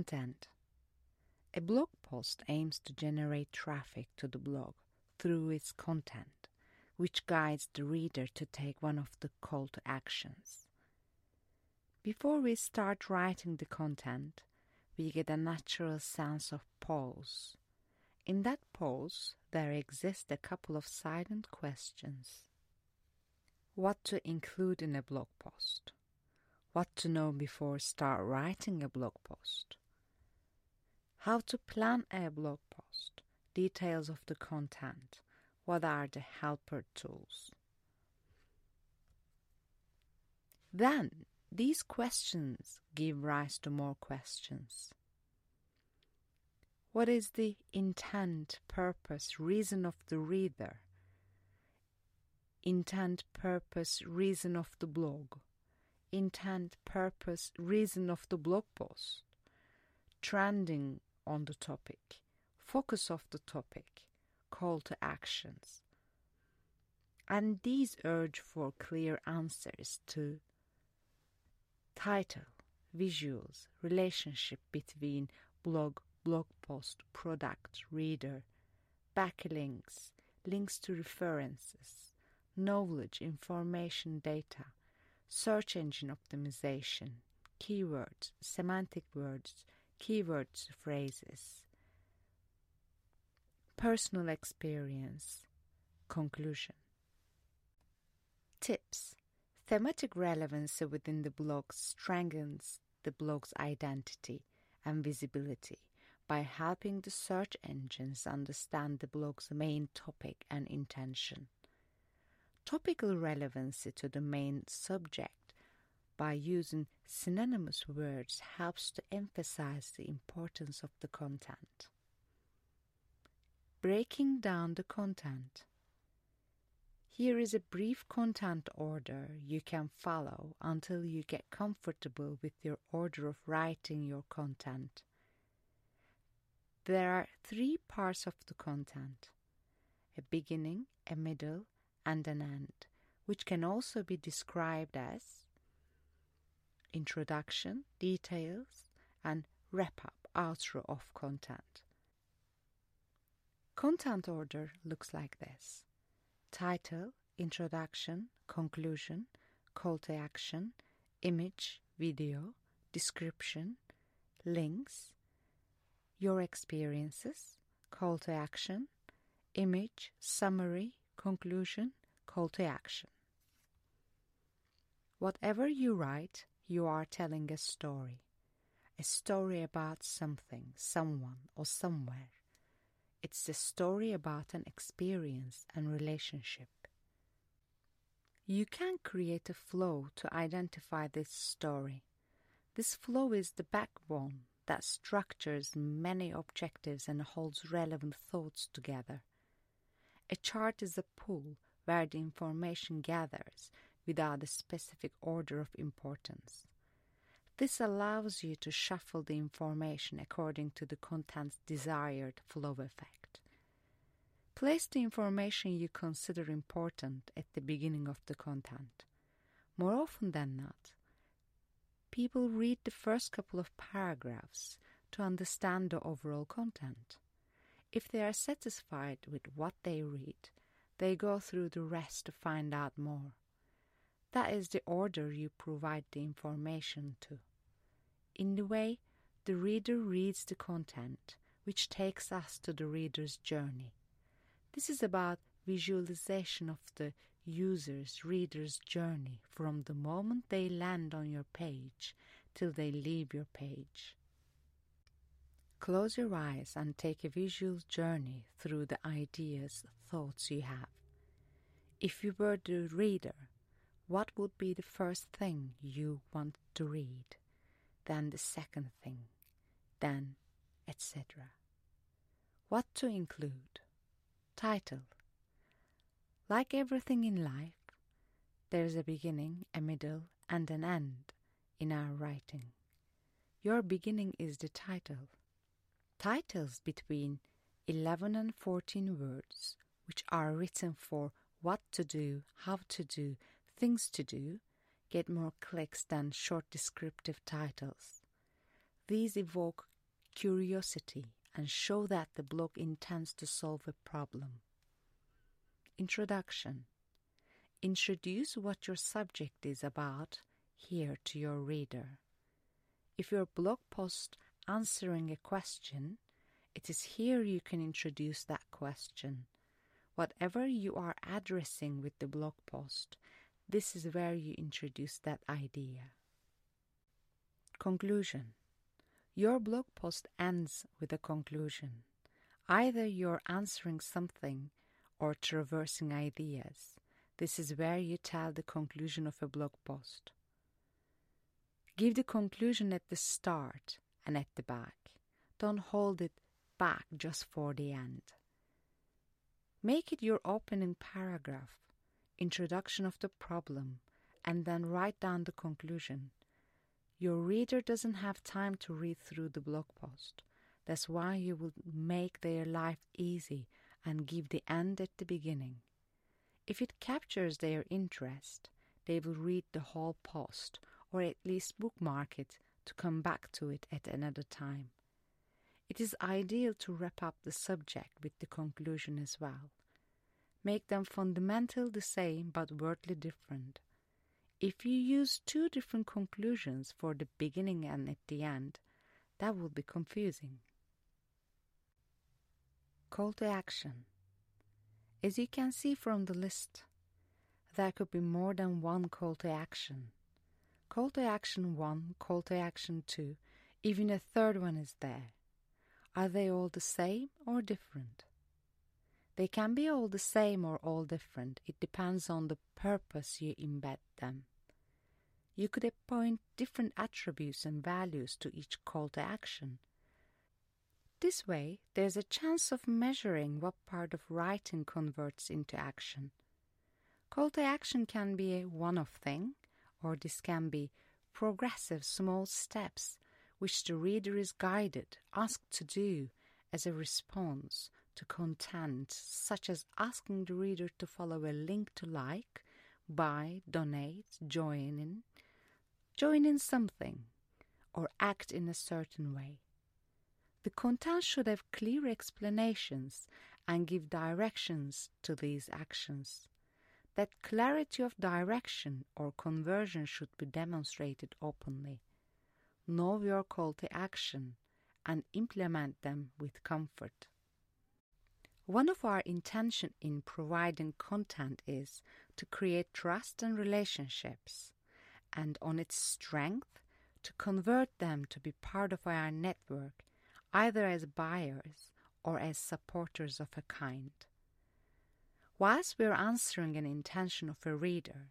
Content A blog post aims to generate traffic to the blog through its content, which guides the reader to take one of the call to actions. Before we start writing the content, we get a natural sense of pause. In that pause, there exist a couple of silent questions. What to include in a blog post? What to know before start writing a blog post? How to plan a blog post? Details of the content. What are the helper tools? Then these questions give rise to more questions. What is the intent, purpose, reason of the reader? Intent, purpose, reason of the blog. Intent, purpose, reason of the blog post. Trending on the topic. Focus of the topic. Call to actions. And these urge for clear answers to title, visuals, relationship between blog, blog post, product, reader, backlinks, links to references, knowledge, information, data, search engine optimization, keywords, semantic words, keywords, phrases, personal experience, conclusion. Tips Thematic relevancy within the blog strengthens the blog's identity and visibility by helping the search engines understand the blog's main topic and intention. Topical relevancy to the main subject by using synonymous words helps to emphasize the importance of the content. Breaking down the content. Here is a brief content order you can follow until you get comfortable with your order of writing your content. There are three parts of the content a beginning, a middle, and an end, which can also be described as introduction, details, and wrap up, outro of content. Content order looks like this title, introduction, conclusion, call to action, image, video, description, links, your experiences, call to action, image, summary, conclusion, call to action. Whatever you write, you are telling a story. A story about something, someone, or somewhere. It's a story about an experience and relationship. You can create a flow to identify this story. This flow is the backbone that structures many objectives and holds relevant thoughts together. A chart is a pool where the information gathers without a specific order of importance. This allows you to shuffle the information according to the content's desired flow effect. Place the information you consider important at the beginning of the content. More often than not, people read the first couple of paragraphs to understand the overall content. If they are satisfied with what they read, they go through the rest to find out more. That is the order you provide the information to. In the way the reader reads the content, which takes us to the reader's journey. This is about visualization of the user's, reader's journey from the moment they land on your page till they leave your page. Close your eyes and take a visual journey through the ideas, thoughts you have. If you were the reader, what would be the first thing you want to read? then the second thing, then etc. What to include? Title. Like everything in life, there is a beginning, a middle, and an end in our writing. Your beginning is the title. Titles between 11 and 14 words, which are written for what to do, how to do, things to do, get more clicks than short descriptive titles. These evoke curiosity and show that the blog intends to solve a problem. Introduction Introduce what your subject is about here to your reader. If your blog post answering a question, it is here you can introduce that question. Whatever you are addressing with the blog post, this is where you introduce that idea. Conclusion Your blog post ends with a conclusion. Either you're answering something or traversing ideas. This is where you tell the conclusion of a blog post. Give the conclusion at the start and at the back. Don't hold it back just for the end. Make it your opening paragraph, introduction of the problem, and then write down the conclusion. Your reader doesn't have time to read through the blog post. That's why you will make their life easy and give the end at the beginning. If it captures their interest, they will read the whole post or at least bookmark it to come back to it at another time. It is ideal to wrap up the subject with the conclusion as well. Make them fundamental the same but wordly different. If you use two different conclusions for the beginning and at the end, that will be confusing. Call to action. As you can see from the list, there could be more than one call to action. Call to action 1, call to action 2, even a third one is there. Are they all the same or different? They can be all the same or all different. It depends on the purpose you embed them. You could appoint different attributes and values to each call to action. This way, there's a chance of measuring what part of writing converts into action. Call to action can be a one off thing, or this can be progressive small steps which the reader is guided, asked to do as a response to content, such as asking the reader to follow a link to like, buy, donate, join in, join in something, or act in a certain way. The content should have clear explanations and give directions to these actions that clarity of direction or conversion should be demonstrated openly. Know your call to action and implement them with comfort. One of our intention in providing content is to create trust and relationships, and on its strength, to convert them to be part of our network, either as buyers or as supporters of a kind. Whilst we're answering an intention of a reader,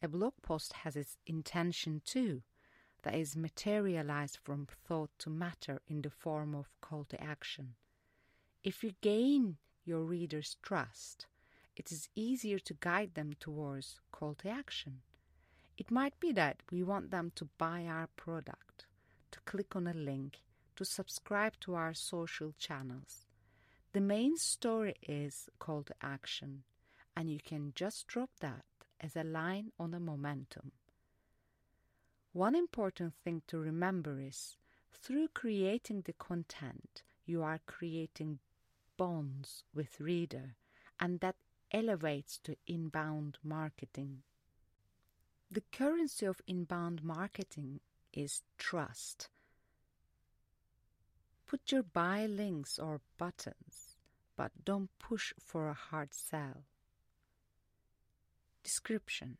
a blog post has its intention too, that is materialized from thought to matter in the form of call to action. If you gain your reader's trust, it is easier to guide them towards call to action. It might be that we want them to buy our product, to click on a link, to subscribe to our social channels. The main story is call to action and you can just drop that as a line on a momentum. One important thing to remember is through creating the content, you are creating bonds with reader, and that elevates to inbound marketing. The currency of inbound marketing is trust. Put your buy links or buttons, but don't push for a hard sell. Description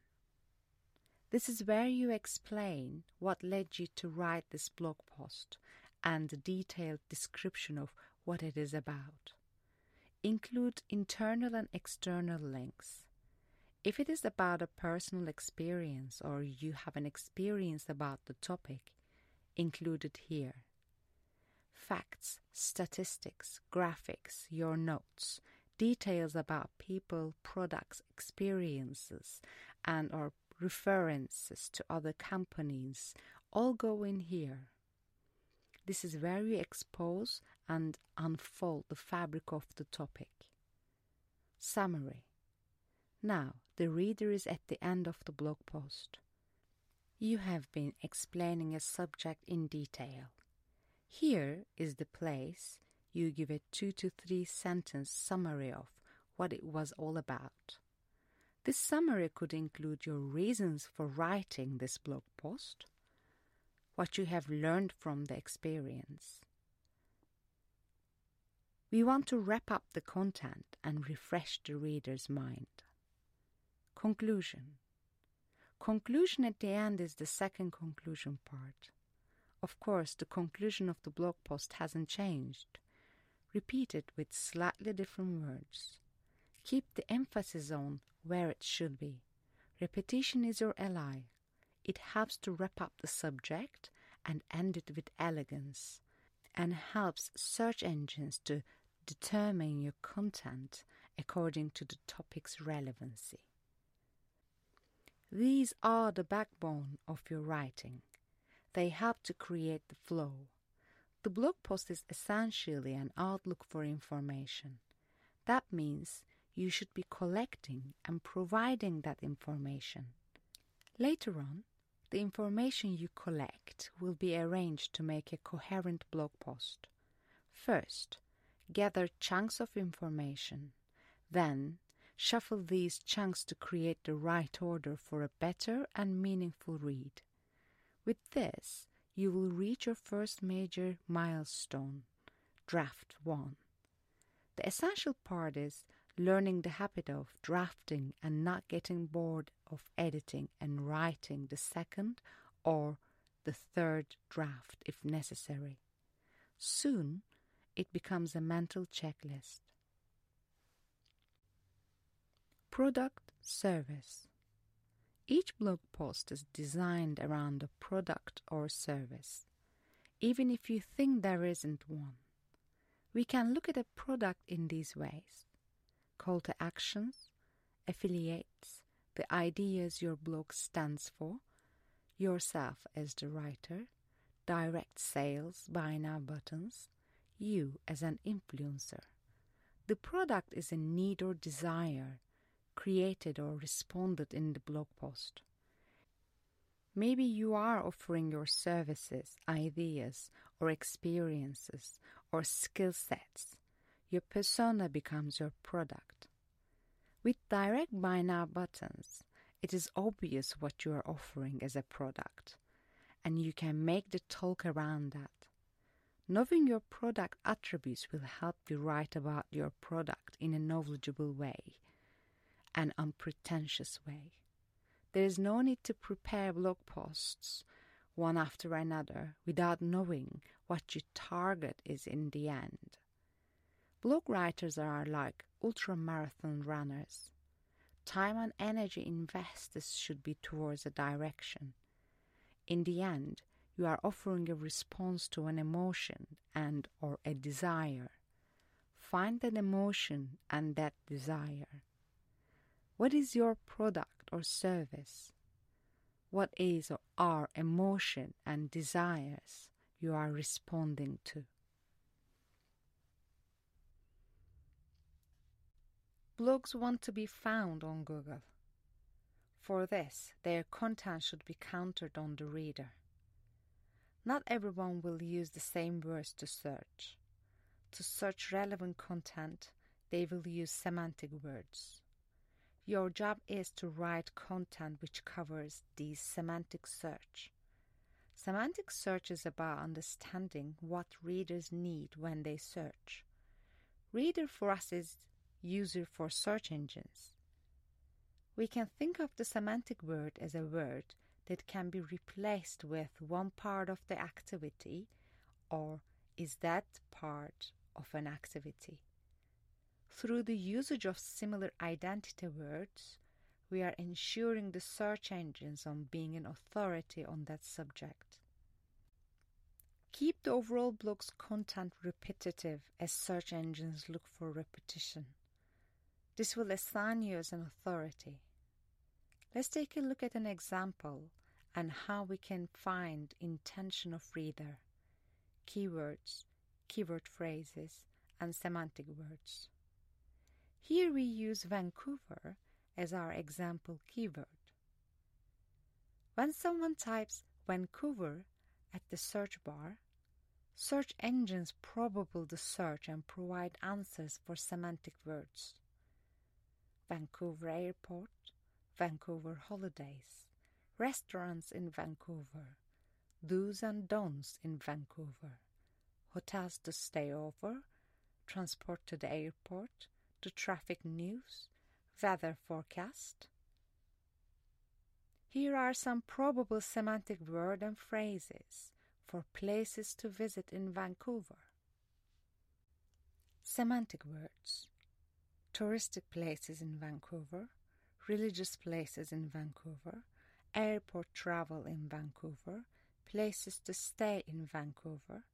This is where you explain what led you to write this blog post and a detailed description of what it is about. Include internal and external links. If it is about a personal experience or you have an experience about the topic, include it here. Facts, statistics, graphics, your notes, details about people, products, experiences, and or references to other companies all go in here. This is where you expose and unfold the fabric of the topic. Summary Now, the reader is at the end of the blog post. You have been explaining a subject in detail. Here is the place you give a two to three sentence summary of what it was all about. This summary could include your reasons for writing this blog post, what you have learned from the experience. We want to wrap up the content and refresh the reader's mind. Conclusion Conclusion at the end is the second conclusion part. Of course, the conclusion of the blog post hasn't changed. Repeat it with slightly different words. Keep the emphasis on where it should be. Repetition is your ally. It helps to wrap up the subject and end it with elegance, and helps search engines to determine your content according to the topic's relevancy. These are the backbone of your writing. They help to create the flow. The blog post is essentially an outlook for information. That means you should be collecting and providing that information. Later on, the information you collect will be arranged to make a coherent blog post. First, gather chunks of information. Then, shuffle these chunks to create the right order for a better and meaningful read. With this, you will reach your first major milestone, draft 1. The essential part is learning the habit of drafting and not getting bored of editing and writing the second or the third draft if necessary. Soon it becomes a mental checklist. Product Service Each blog post is designed around a product or service, even if you think there isn't one. We can look at a product in these ways call to actions, affiliates, the ideas your blog stands for, yourself as the writer, direct sales, buy now buttons, you as an influencer. The product is a need or desire created or responded in the blog post. Maybe you are offering your services, ideas, or experiences, or skill sets your persona becomes your product. With direct buy now buttons, it is obvious what you are offering as a product, and you can make the talk around that. Knowing your product attributes will help you write about your product in a knowledgeable way, an unpretentious way. There is no need to prepare blog posts one after another without knowing what your target is in the end. Blog writers are like ultra marathon runners. Time and energy invested should be towards a direction. In the end, you are offering a response to an emotion and or a desire. Find that emotion and that desire. What is your product or service? What is or are emotion and desires you are responding to? Blogs want to be found on Google. For this, their content should be countered on the reader. Not everyone will use the same words to search. To search relevant content, they will use semantic words. Your job is to write content which covers these semantic search. Semantic search is about understanding what readers need when they search. Reader for us is user for search engines. We can think of the semantic word as a word that can be replaced with one part of the activity or is that part of an activity. Through the usage of similar identity words, we are ensuring the search engines on being an authority on that subject. Keep the overall blog's content repetitive as search engines look for repetition. This will assign you as an authority. Let's take a look at an example and how we can find intention of reader, keywords, keyword phrases, and semantic words. Here we use Vancouver as our example keyword. When someone types Vancouver at the search bar, Search engines probable the search and provide answers for semantic words. Vancouver Airport, Vancouver Holidays, restaurants in Vancouver, do's and don'ts in Vancouver, hotels to stay over, transport to the airport, the traffic news, weather forecast. Here are some probable semantic words and phrases for places to visit in Vancouver. Semantic words. Touristic places in Vancouver, religious places in Vancouver, airport travel in Vancouver, places to stay in Vancouver,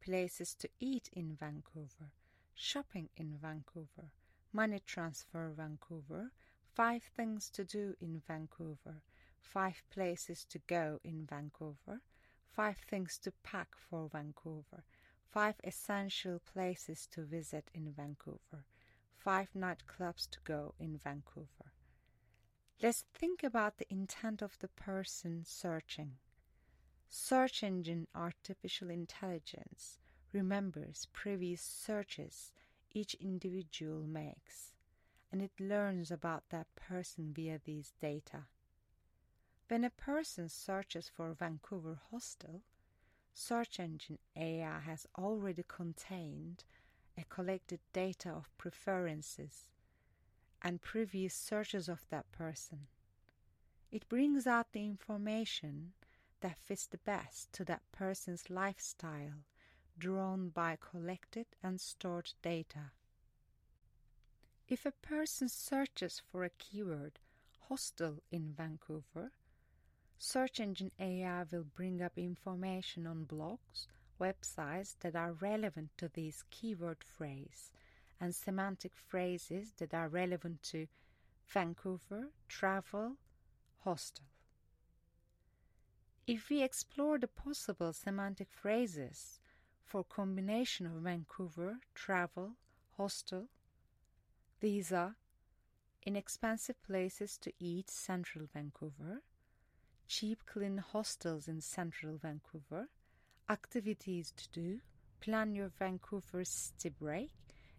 places to eat in Vancouver, shopping in Vancouver, money transfer Vancouver, five things to do in Vancouver, five places to go in Vancouver, five things to pack for Vancouver, five essential places to visit in Vancouver, five nightclubs to go in Vancouver. Let's think about the intent of the person searching. Search engine artificial intelligence remembers previous searches each individual makes, and it learns about that person via these data. When a person searches for Vancouver hostel, search engine AI has already contained a collected data of preferences and previous searches of that person. It brings out the information that fits the best to that person's lifestyle, drawn by collected and stored data. If a person searches for a keyword hostel in Vancouver, search engine AI will bring up information on blogs, websites that are relevant to this keyword phrase and semantic phrases that are relevant to Vancouver, travel, hostel. If we explore the possible semantic phrases for combination of Vancouver, travel, hostel, these are inexpensive places to eat central Vancouver, cheap clean hostels in central Vancouver, activities to do, plan your Vancouver city break,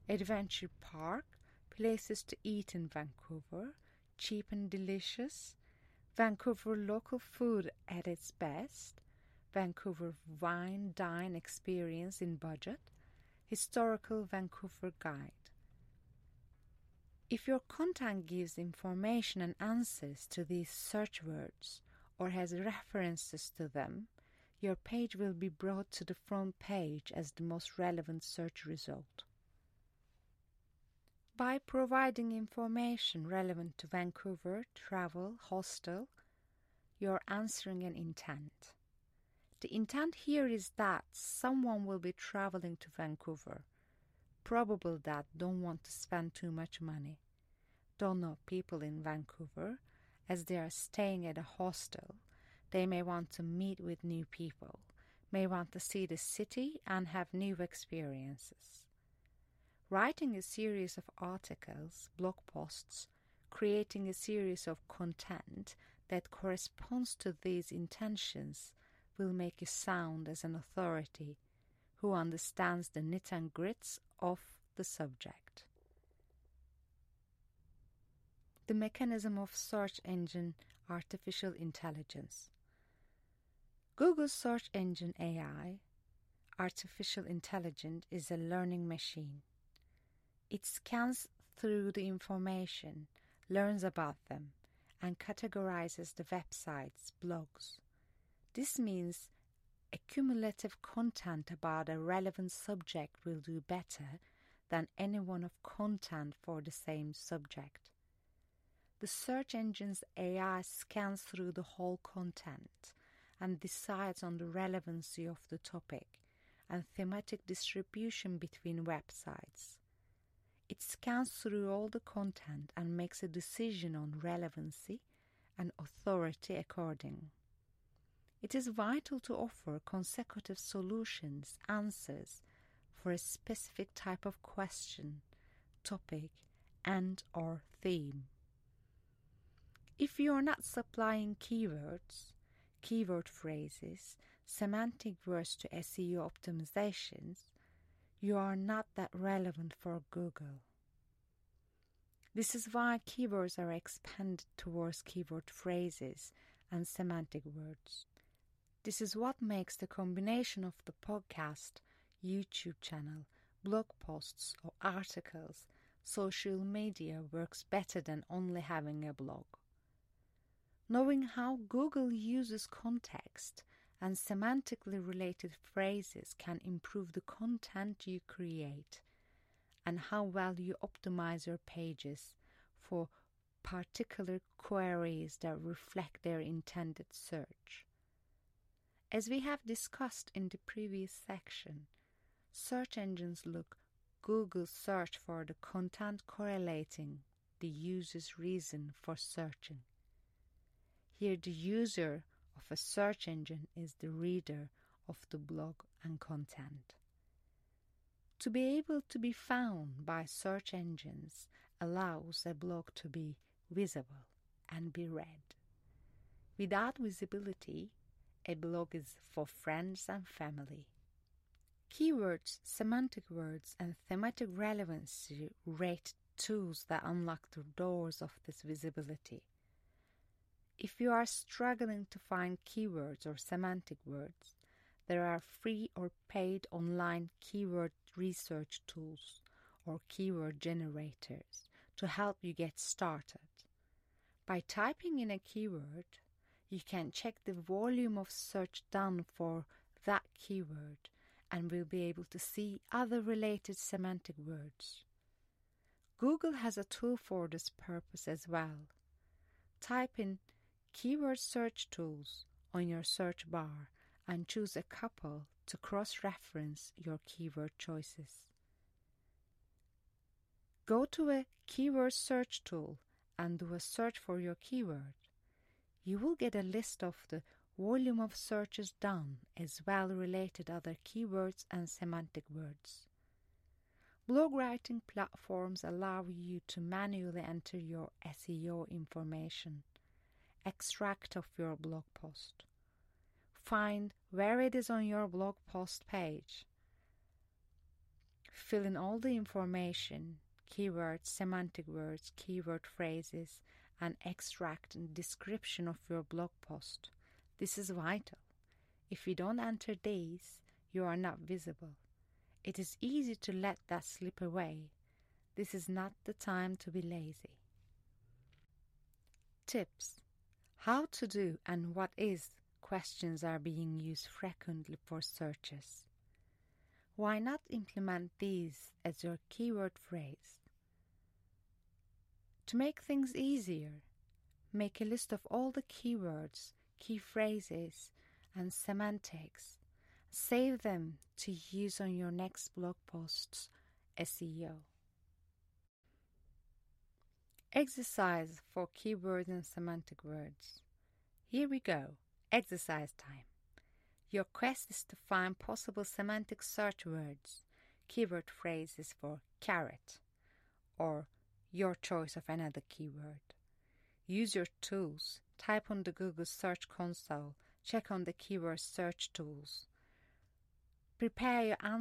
adventure park, places to eat in Vancouver, cheap and delicious, Vancouver local food at its best, Vancouver wine dine experience in budget, historical Vancouver guide. If your content gives information and answers to these search words or has references to them, your page will be brought to the front page as the most relevant search result. By providing information relevant to Vancouver, travel, hostel, you're answering an intent. The intent here is that someone will be traveling to Vancouver, probable that don't want to spend too much money, don't know people in Vancouver as they are staying at a hostel they may want to meet with new people, may want to see the city and have new experiences. Writing a series of articles, blog posts, creating a series of content that corresponds to these intentions will make you sound as an authority who understands the nit and grits of the subject. The mechanism of search engine artificial intelligence. Google's search engine AI, artificial intelligence, is a learning machine. It scans through the information, learns about them, and categorizes the websites, blogs. This means accumulative content about a relevant subject will do better than any one of content for the same subject. The search engine's AI scans through the whole content and decides on the relevancy of the topic and thematic distribution between websites. It scans through all the content and makes a decision on relevancy and authority according. It is vital to offer consecutive solutions, answers for a specific type of question, topic, and or theme. If you are not supplying keywords, keyword phrases, semantic words to SEO optimizations, you are not that relevant for Google. This is why keywords are expanded towards keyword phrases and semantic words. This is what makes the combination of the podcast, YouTube channel, blog posts, or articles, social media works better than only having a blog. Knowing how Google uses context and semantically related phrases can improve the content you create and how well you optimize your pages for particular queries that reflect their intended search. As we have discussed in the previous section, search engines look Google search for the content correlating the user's reason for searching. Here, the user of a search engine is the reader of the blog and content. To be able to be found by search engines allows a blog to be visible and be read. Without visibility, a blog is for friends and family. Keywords, semantic words, and thematic relevancy rate tools that unlock the doors of this visibility. If you are struggling to find keywords or semantic words, there are free or paid online keyword research tools or keyword generators to help you get started. By typing in a keyword, you can check the volume of search done for that keyword and will be able to see other related semantic words. Google has a tool for this purpose as well. Type in keyword search tools on your search bar and choose a couple to cross reference your keyword choices. Go to a keyword search tool and do a search for your keyword you will get a list of the volume of searches done as well related other keywords and semantic words. Blog writing platforms allow you to manually enter your SEO information, extract of your blog post, find where it is on your blog post page, fill in all the information, keywords, semantic words, keyword phrases, and extract and description of your blog post. This is vital. If you don't enter these, you are not visible. It is easy to let that slip away. This is not the time to be lazy. Tips How to do and what is questions are being used frequently for searches. Why not implement these as your keyword phrase? To make things easier, make a list of all the keywords, key phrases, and semantics. Save them to use on your next blog post's SEO. Exercise for keyword and semantic words. Here we go. Exercise time. Your quest is to find possible semantic search words, keyword phrases for carrot or your choice of another keyword. Use your tools. Type on the Google Search Console. Check on the keyword search tools. Prepare your